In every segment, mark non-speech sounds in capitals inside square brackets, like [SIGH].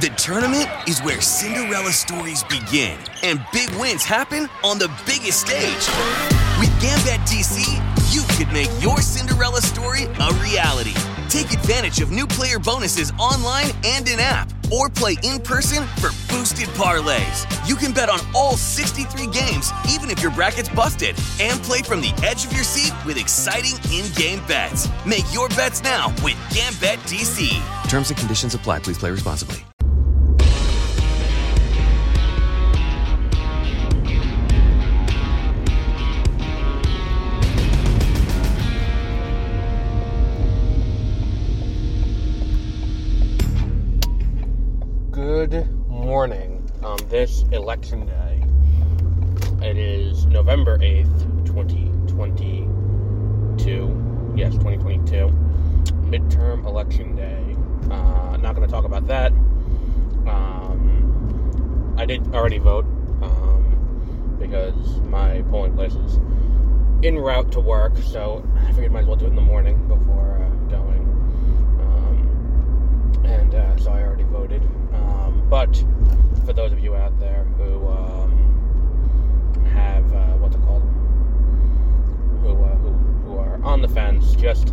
The tournament is where Cinderella stories begin and big wins happen on the biggest stage. With Gambit DC, you could make your Cinderella story a reality. Take advantage of new player bonuses online and in app, or play in person for boosted parlays. You can bet on all 63 games, even if your bracket's busted, and play from the edge of your seat with exciting in game bets. Make your bets now with Gambit DC. Terms and conditions apply. Please play responsibly. Good morning on this election day. It is November 8th, 2022. Yes, 2022. Midterm election day. Uh, not going to talk about that. Um, I did already vote um, because my polling place is en route to work, so I figured might as well do it in the morning before uh, going. Um, and uh, so I already voted. But for those of you out there who um, have uh, what's it called, who, uh, who who are on the fence, just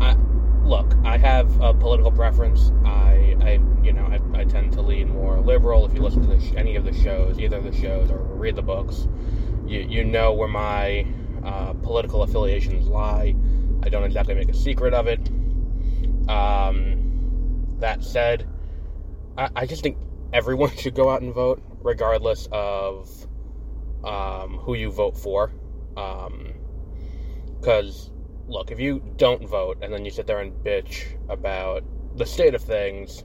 I, look. I have a political preference. I, I you know, I, I tend to lean more liberal. If you listen to sh- any of the shows, either the shows, or read the books, you you know where my uh, political affiliations lie. I don't exactly make a secret of it. Um, that said, I, I just think everyone [LAUGHS] should go out and vote, regardless of um, who you vote for. Because, look, if you don't vote and then you sit there and bitch about the state of things,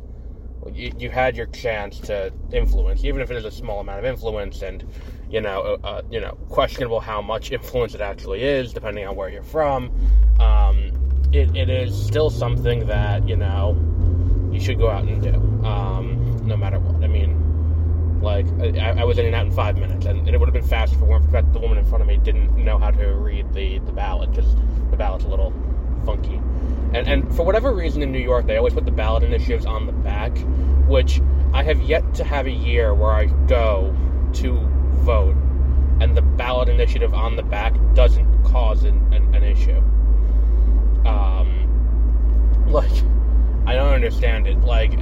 you, you had your chance to influence, even if it is a small amount of influence, and you know, uh, uh, you know, questionable how much influence it actually is, depending on where you're from. Um, it, it is still something that you know you should go out and do, um, no matter what. I mean, like I, I was in and out in five minutes, and, it would have been faster if it weren't for the woman in front of me didn't know how to read the the ballot because the ballot's a little funky. And and for whatever reason in New York, they always put the ballot initiatives on the back, which I have yet to have a year where I go to vote and the ballot initiative on the back doesn't cause an, an, an issue. Um, like, I don't understand it. Like,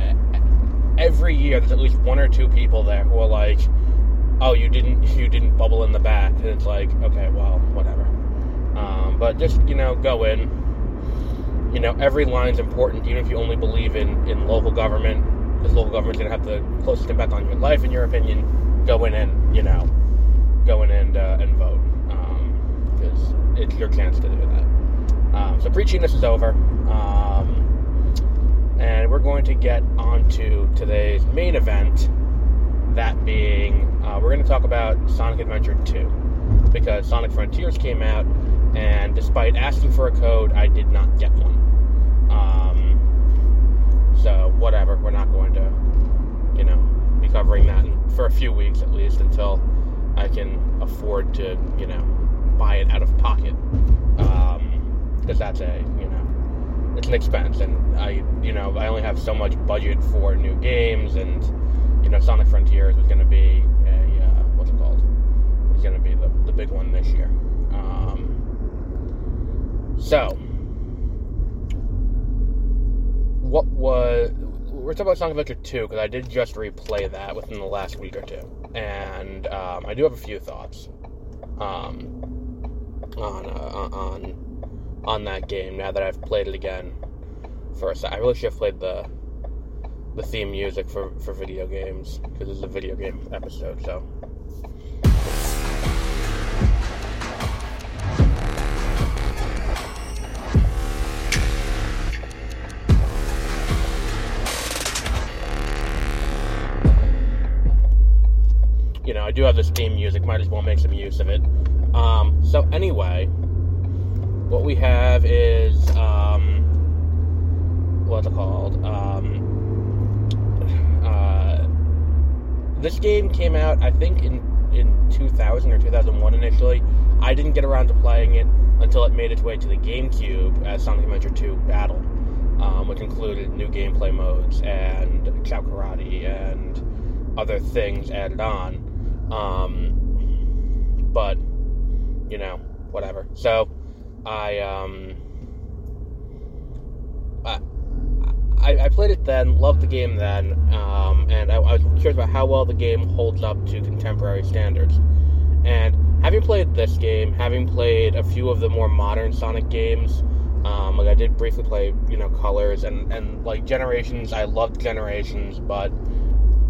every year there's at least one or two people there who are like, "Oh, you didn't, [LAUGHS] you didn't bubble in the back," and it's like, okay, well, whatever. Um, but just you know, go in. You know, every line's important, even if you only believe in in local government, because local government's gonna have the closest impact on your life, in your opinion. Go in and you know, go in and uh, and vote because it's your chance to do that. Um, so preaching this is over, um, and we're going to get on to today's main event. That being, uh, we're going to talk about Sonic Adventure 2 because Sonic Frontiers came out, and despite asking for a code, I did not get one. Um, so whatever, we're not going to, you know, be covering that in, for a few weeks at least until I can afford to, you know, buy it out of pocket. Because that's a, it's an expense, and I, you know, I only have so much budget for new games, and you know, Sonic Frontiers was going to be a uh, what's it called? It's going to be the, the big one this year. Um, so, what was we're talking about Sonic Adventure 2 because I did just replay that within the last week or two, and um, I do have a few thoughts um, on uh, on on that game now that I've played it again. First, I really should have played the the theme music for for video games because this is a video game episode. So. you know, I do have this theme music. Might as well make some use of it. Um, so anyway, what we have is um, what's it called? Um, uh, this game came out, I think, in in 2000 or 2001 initially. I didn't get around to playing it until it made its way to the GameCube as Sonic Adventure 2 Battle. um, which included new gameplay modes and Chao Karate and other things added on. Um, but, you know, whatever. So, I, um, I, I, played it then, loved the game then, um, and I, I was curious about how well the game holds up to contemporary standards. And having played this game, having played a few of the more modern Sonic games, um, like I did briefly play, you know, Colors and and like Generations. I loved Generations, but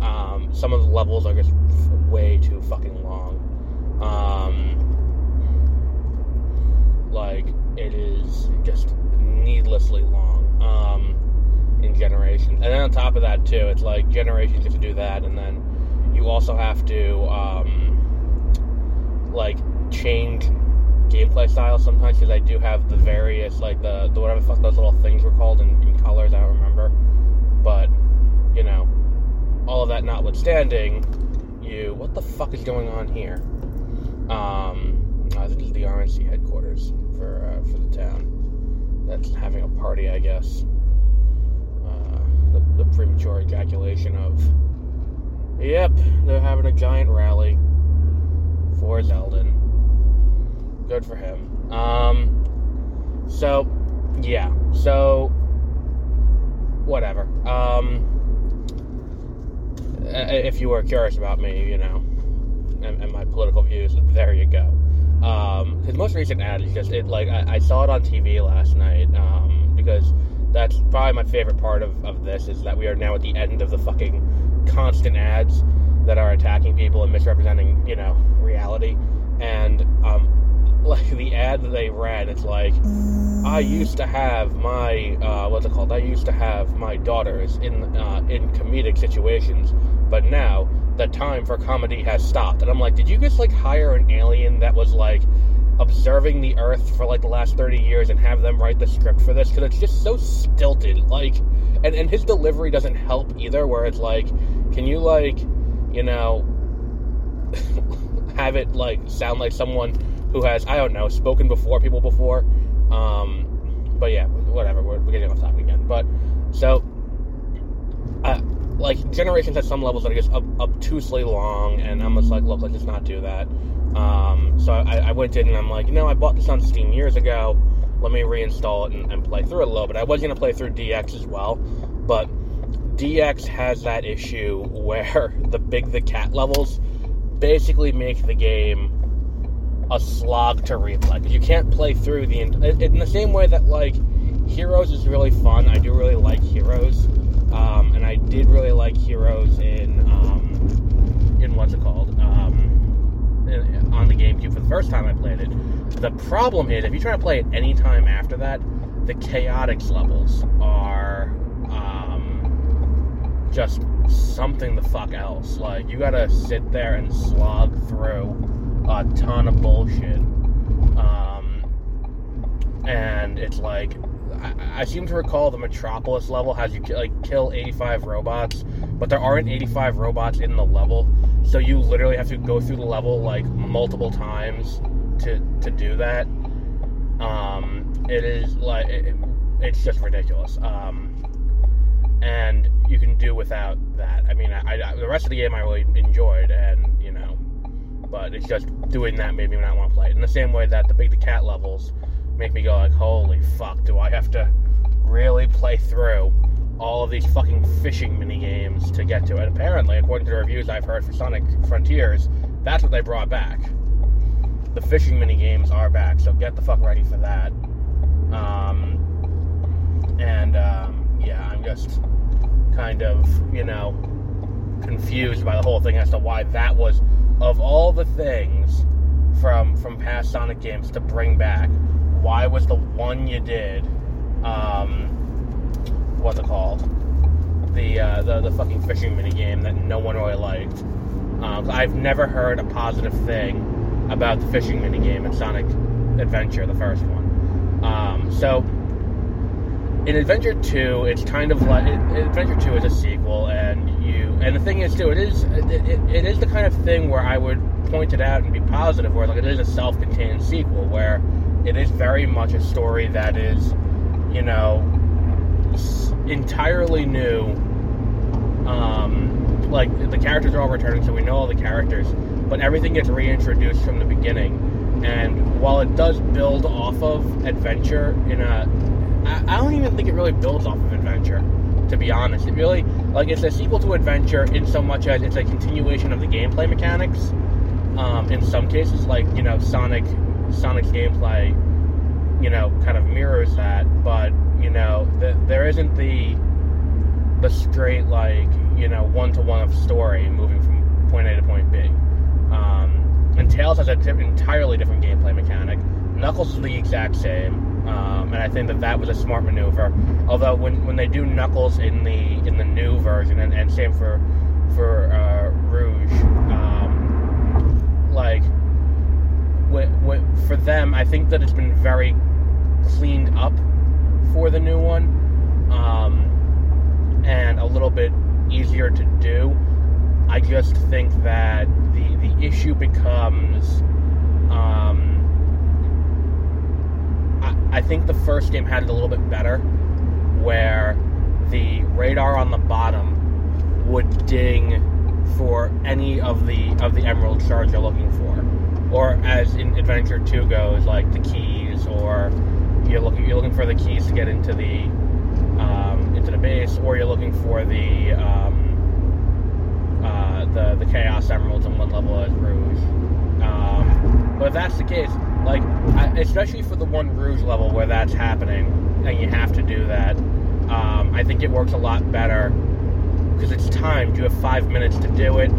um, some of the levels are just way too fucking long. Um, like it is just needlessly long um, in Generations, and then on top of that too, it's like Generations have to do that, and then you also have to um, like change gameplay style sometimes because I do have the various like the, the whatever the fuck those little things were called in, in colors. I don't remember, but you know, all of that notwithstanding, you what the fuck is going on here? Um, uh, this is the RNC headquarters for uh, for the town that's having a party, I guess. The premature ejaculation of. Yep, they're having a giant rally for Zeldin. Good for him. Um, so, yeah. So, whatever. Um, if you were curious about me, you know, and, and my political views, there you go. Um, his most recent ad is just it. Like I, I saw it on TV last night. Um, because that's probably my favorite part of, of this is that we are now at the end of the fucking constant ads that are attacking people and misrepresenting, you know, reality. And um, [LAUGHS] like the ad that they ran, it's like I used to have my uh, what's it called? I used to have my daughters in uh, in comedic situations, but now the time for comedy has stopped. And I'm like, did you just like hire an alien that was like observing the Earth for like the last 30 years and have them write the script for this? Because it's just so stilted. Like, and and his delivery doesn't help either. Where it's like, can you like, you know. [LAUGHS] have it like sound like someone who has I don't know spoken before people before. Um, but yeah, whatever. We're, we're getting off topic again. But so, uh, like generations at some levels that are just ob- obtusely long, and I'm just like, look, let's just not do that. Um, so I, I went in and I'm like, you know, I bought this on Steam years ago. Let me reinstall it and, and play through it a little bit. I was gonna play through DX as well, but DX has that issue [LAUGHS] where the big the cat levels basically make the game a slog to replay you can't play through the in the same way that like Heroes is really fun. I do really like Heroes, um, and I did really like Heroes in um, in what's it called um, on the GameCube for the first time I played it. The problem is if you try to play it any time after that, the chaotix levels are um, just something the fuck else. Like you gotta sit there and slog through a ton of bullshit. Um, and it's like I, seem to recall the Metropolis level has you like kill 85 robots, but there aren't 85 robots in the level, so you literally have to go through the level like multiple times to to do that. Um, it is like it, it's just ridiculous. Um, and you can do without that. I mean, I, I, the rest of the game I really enjoyed, and you know, but it's just doing that made me not want to play it. In the same way that the Big the Cat levels make me go like, holy fuck, do I have to really play through all of these fucking fishing mini games to get to it? Apparently, according to the reviews I've heard for Sonic Frontiers, that's what they brought back. The fishing mini games are back, so get the fuck ready for that. Um, and um, yeah, I'm just kind of, you know, confused by the whole thing as to why that was of all the things from from past Sonic games to bring back, why was the one you did um what's it called? The uh, the the fucking fishing mini game that no one really liked. Um, I've never heard a positive thing about the fishing mini game in Sonic Adventure, the first one. Um, so in Adventure Two, it's kind of like Adventure Two is a sequel, and you and the thing is too, it is it, it, it is the kind of thing where I would point it out and be positive, where like it is a self-contained sequel, where it is very much a story that is, you know, entirely new. Um, like the characters are all returning, so we know all the characters, but everything gets reintroduced from the beginning. And while it does build off of adventure in a, I, I don't even think it really builds off of adventure. To be honest, it really like it's a sequel to adventure in so much as it's a continuation of the gameplay mechanics. Um, in some cases, like you know, Sonic, Sonic's gameplay, you know, kind of mirrors that, but you know, the, there isn't the the straight like you know one to one of story moving from point A to point B. Um, and Tails has an entirely different gameplay mechanic. Knuckles is the exact same, um, and I think that that was a smart maneuver. Although when, when they do Knuckles in the in the new version, and, and same for for uh, Rouge, um, like for them, I think that it's been very cleaned up for the new one, um, and a little bit easier to do. I just think that the the issue becomes. Um, I, I think the first game had it a little bit better, where the radar on the bottom would ding for any of the of the emerald shards you're looking for, or as in Adventure Two goes, like the keys, or you're looking you're looking for the keys to get into the um, into the base, or you're looking for the um, uh, the the chaos emeralds in one level as Rouge. Um, but if that's the case, like I, especially for the one Rouge level where that's happening, and you have to do that, um, I think it works a lot better because it's timed. You have five minutes to do it.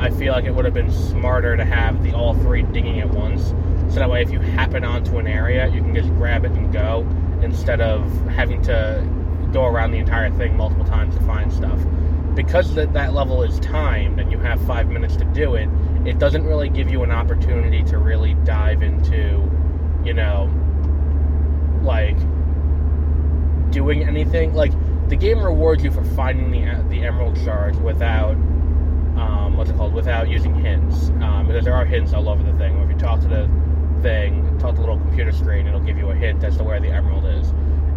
I feel like it would have been smarter to have the all three dinging at once, so that way if you happen onto an area, you can just grab it and go instead of having to go around the entire thing multiple times to find stuff. Because that, that level is timed and you have five minutes to do it, it doesn't really give you an opportunity to really dive into, you know, like doing anything. Like the game rewards you for finding the the emerald shards without what's it called? Without using hints, um, because there are hints all over the thing. If you talk to the thing, talk to the little computer screen, it'll give you a hint as to where the emerald is,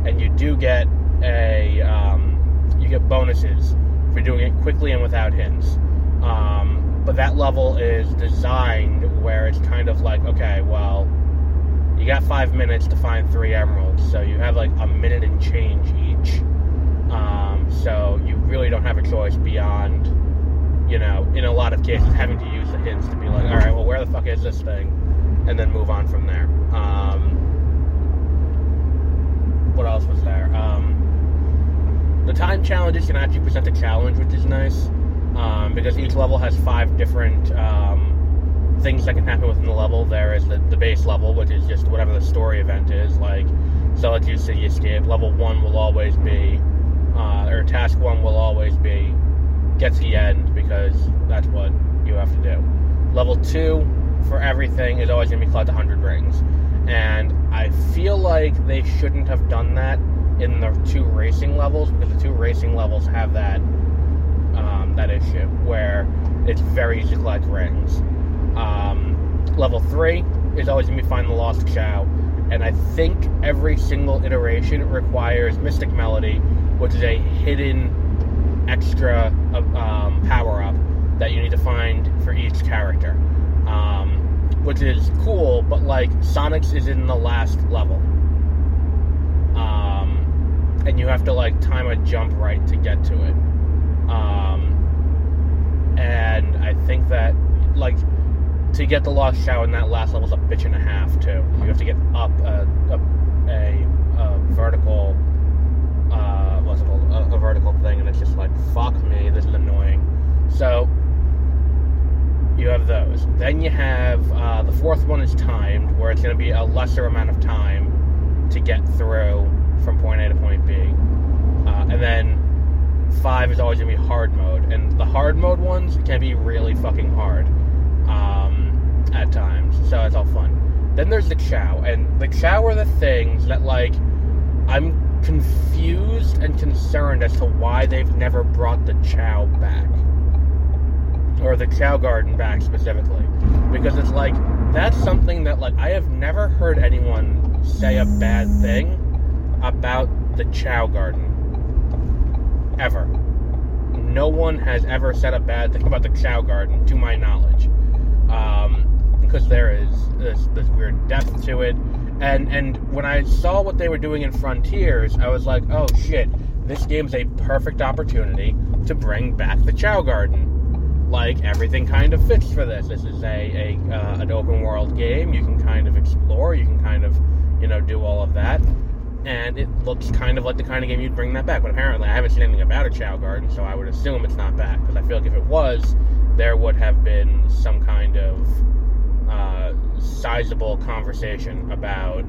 and you do get a um, you get bonuses for doing it quickly and without hints. Um, but that level is designed where it's kind of like, okay, well, you got five minutes to find three emeralds, so you have like a minute and change each. Um, so you really don't have a choice beyond, you know, in a lot of cases, having to use the hints to be like, all right, well, where the fuck is this thing, and then move on from there. Um, what else was there? Um, the time challenges can actually present a challenge, which is nice um, because each level has five different um, things that can happen within the level. There is the, the base level, which is just whatever the story event is, like Solitude City Escape. Level one will always be, uh, or task one will always be, get to the end because that's what you have to do. Level two for everything is always going to be collect 100 rings. And I feel like they shouldn't have done that in the two racing levels because the two racing levels have that um, that issue where it's very easy to collect rings. Um, level three is always going to be find the lost Chao, and I think every single iteration requires Mystic Melody, which is a hidden extra um, power up that you need to find for each character. Um, which is cool, but like Sonic's is in the last level. Um, and you have to like time a jump right to get to it. Um, and I think that like to get the lost Chao in that last level is a bitch and a half too. You have to get up a, a, a, a vertical, uh, a, a vertical thing, and it's just like fuck me, this is annoying. So you have those. Then you have uh, the fourth one is timed, where it's going to be a lesser amount of time to get through from point A to point B. Uh, and then five is always going to be hard mode, and the hard mode ones can be really fucking hard um, at times. So it's all fun. Then there's the Chao, and the Chao are the things that like I'm confused and concerned as to why they've never brought the Chao back or the Chao Garden back specifically, because it's like that's something that like I have never heard anyone say a bad thing about the Chao Garden. ever. No one has ever said a bad thing about the Chao Garden, to my knowledge, um, because there is this, this weird depth to it. And and when I saw what they were doing in Frontiers, I was like, oh shit, this game's a perfect opportunity to bring back the Chao Garden. Like everything kind of fits for this. This is a, a uh, an open world game. You can kind of explore. You can kind of you know do all of that and it looks kind of like the kind of game you'd bring that back. But apparently, I haven't seen anything about a Chao Garden, so I would assume it's not back. Because I feel like if it was, there would have been some kind of uh, sizable conversation about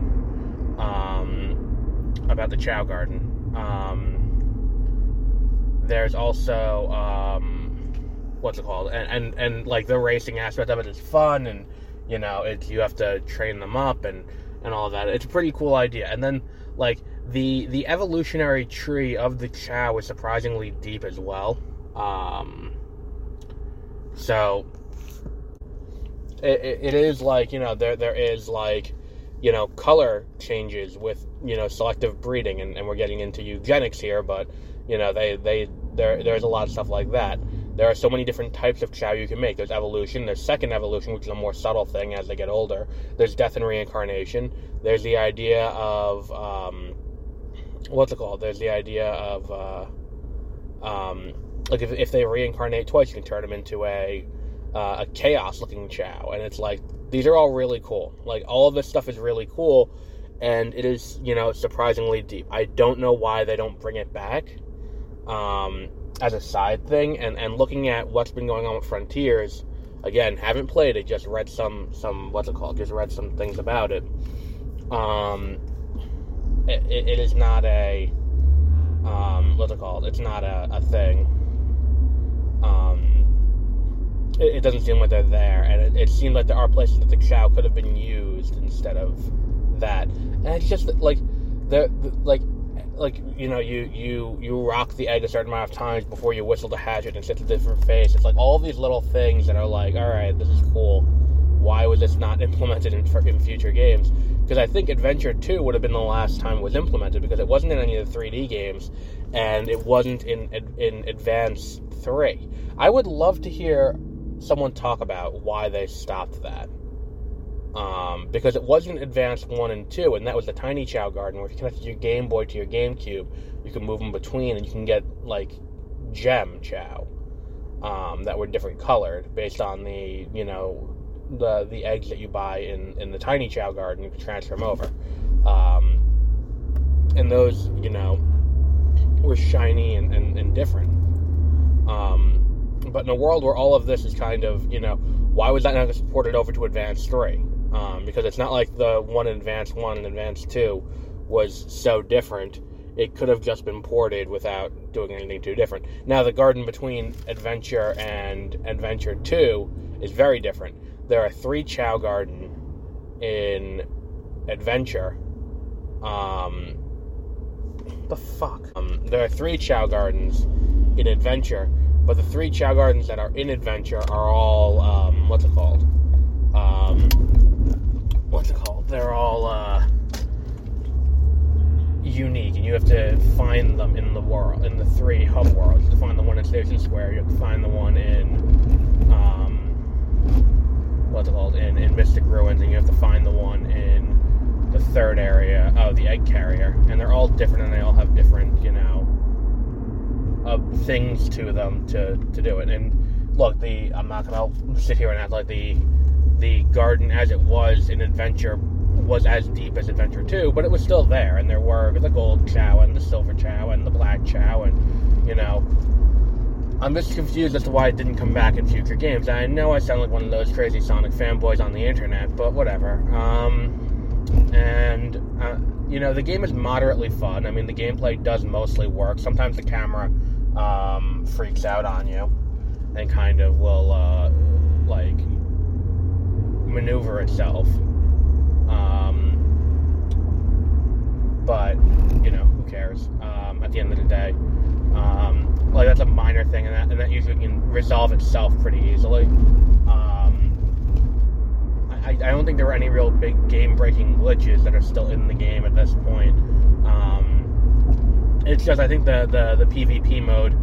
um, about the Chao Garden. Um, there's also um, what's it called, and, and and like the racing aspect of it is fun, and you know, it's you have to train them up and and all that. It's a pretty cool idea, and then like the the evolutionary tree of the Chao is surprisingly deep as well. Um, so it, it is like you know there there is like you know color changes with you know selective breeding, and, and we're getting into eugenics here, but you know they they there there's a lot of stuff like that. There are so many different types of Chao you can make. There's evolution, there's second evolution, which is a more subtle thing as they get older. There's death and reincarnation. There's the idea of um, what's it called? There's the idea of uh, um, like if, if they reincarnate twice, you can turn them into a uh, a chaos looking Chao. and it's like these are all really cool. Like all of this stuff is really cool, and it is you know surprisingly deep. I don't know why they don't bring it back. Um, as a side thing and, and looking at what's been going on with Frontiers, again, haven't played it, just read some some what's it called? Just read some things about it. Um it, it is not a um what's it called? It's not a, a thing. Um it, it, doesn't seem like they're there and it, it seemed like there are places that the Chao could have been used instead of that. And it's just like the like like you know you you you rock the egg a certain amount of times before you whistle to hatch it and it's a different face it's like all these little things that are like all right this is cool. Why was this not [LAUGHS] implemented in, in future games? Because i think adventure 2 would have been the last time it was implemented because it wasn't in any of the 3d games and it wasn't in in advance 3 i would love to hear someone talk about why they stopped that um, because it wasn't Advance 1 and 2, and that was the Tiny Chao Garden, where if you connected your Game Boy to your GameCube, you can move them between, and you can get, like, gem Chao um, that were different colored based on the, you know, the the eggs that you buy in, in the Tiny Chao Garden, you can transfer them over. Um, and those, you know, were shiny and, and, and different. Um, but in a world where all of this is kind of, you know, why was that not supported over to Advance 3? um, because it's not like the one in Advance one and Advance two was so different. It could have just been ported without doing anything too different. Now, the garden between Adventure and Adventure two is very different. There are three Chao Garden in Adventure. Um, the fuck? Um, there are three Chao Gardens in Adventure, but the three Chao Gardens that are in Adventure are all um, what's it called? Um, what's it called? They're all uh, unique, and you have to find them in the world, in the three hub worlds. To find the one in Station Square. You have to find the one in um, what's it called? In in Mystic Ruins, and you have to find the one in the third area of the Egg Carrier. And they're all different, and they all have different, uh, things to them to to do it. And look, the I'm not gonna sit here and act like the the garden as it was in Adventure was as deep as Adventure 2, but it was still there, and there were the gold Chao and the silver Chao and the black Chao, and, you know, I'm just confused as to why it didn't come back in future games. I know I sound like one of those crazy Sonic fanboys on the internet, but whatever. Um, and, uh, you know, the game is moderately fun. I mean, the gameplay does mostly work. Sometimes the camera um, freaks out on you and kind of will, uh, like, maneuver itself. Um, but you know, who cares? Um, at the end of the day, um, like that's a minor thing, and that, and that usually can resolve itself pretty easily. Um, I, I don't think there were any real big game-breaking glitches that are still in the game at this point. It's just I think the, the the PvP mode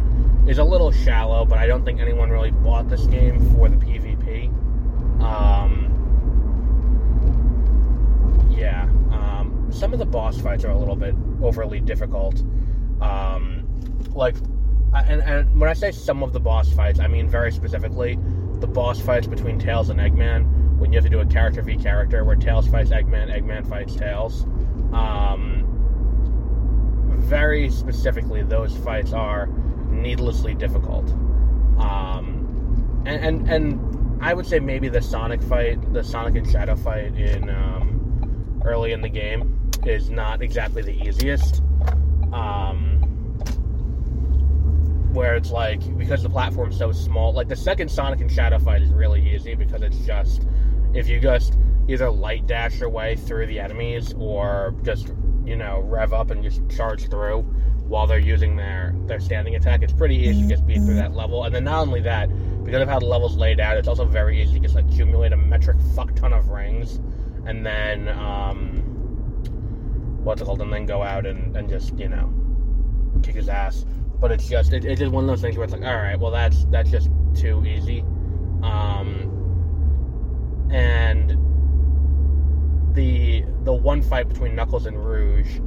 is a little shallow, but I don't think anyone really bought this game for the PvP. Um, yeah, um, some of the boss fights are a little bit overly difficult. Um, like, and, and when I say some of the boss fights, I mean very specifically the boss fights between Tails and Eggman. When you have to do a character v character, where Tails fights Eggman, Eggman fights Tails. Um, very specifically, those fights are needlessly difficult. Um, and, and and I would say maybe the Sonic fight, the Sonic and Shadow fight in um, early in the game is not exactly the easiest. Um, where it's like because the platform's so small, like the second Sonic and Shadow fight is really easy because it's just if you just either light dash your way through the enemies or just you know rev up and just charge through while they're using their their standing attack. It's pretty easy to just beat through that level. And then not only that, because of how the level's laid out, it's also very easy to just accumulate a metric fuck ton of rings, and then um, what's it called, and then go out and, and just you know kick his ass. But it's just it, it's just one of those things where it's like, all right, well that's that's just too easy. Um, and the the one fight between Knuckles and Rouge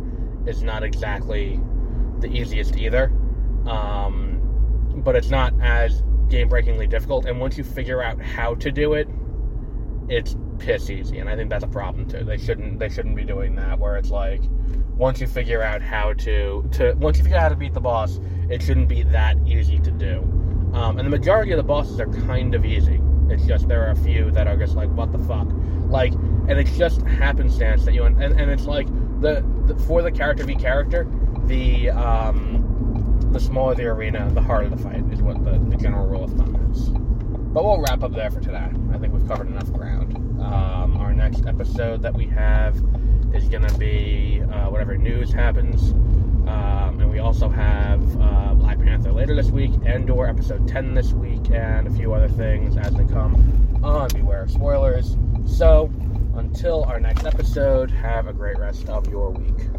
is not exactly the easiest either. Um, but it's not as game breakingly difficult. And once you figure out how to do it, it's piss easy. And I think that's a problem too. They shouldn't they shouldn't be doing that where it's like once you figure out how to to once you figure out how to beat the boss, it shouldn't be that easy to do. Um, and the majority of the bosses are kind of easy. It's just there are a few that are just like what the fuck, like, and it's just happenstance that you and, and, and it's like the, the for the character v character, the um, the smaller the arena, the harder the fight is what the, the general rule of thumb is. But we'll wrap up there for today. I think we've covered enough ground. Um, our next episode that we have is going to be uh, whatever news happens. Um, and we also have uh, Black Panther later this week, Andor episode 10 this week, and a few other things as they come on Beware of Spoilers. So, until our next episode, have a great rest of your week.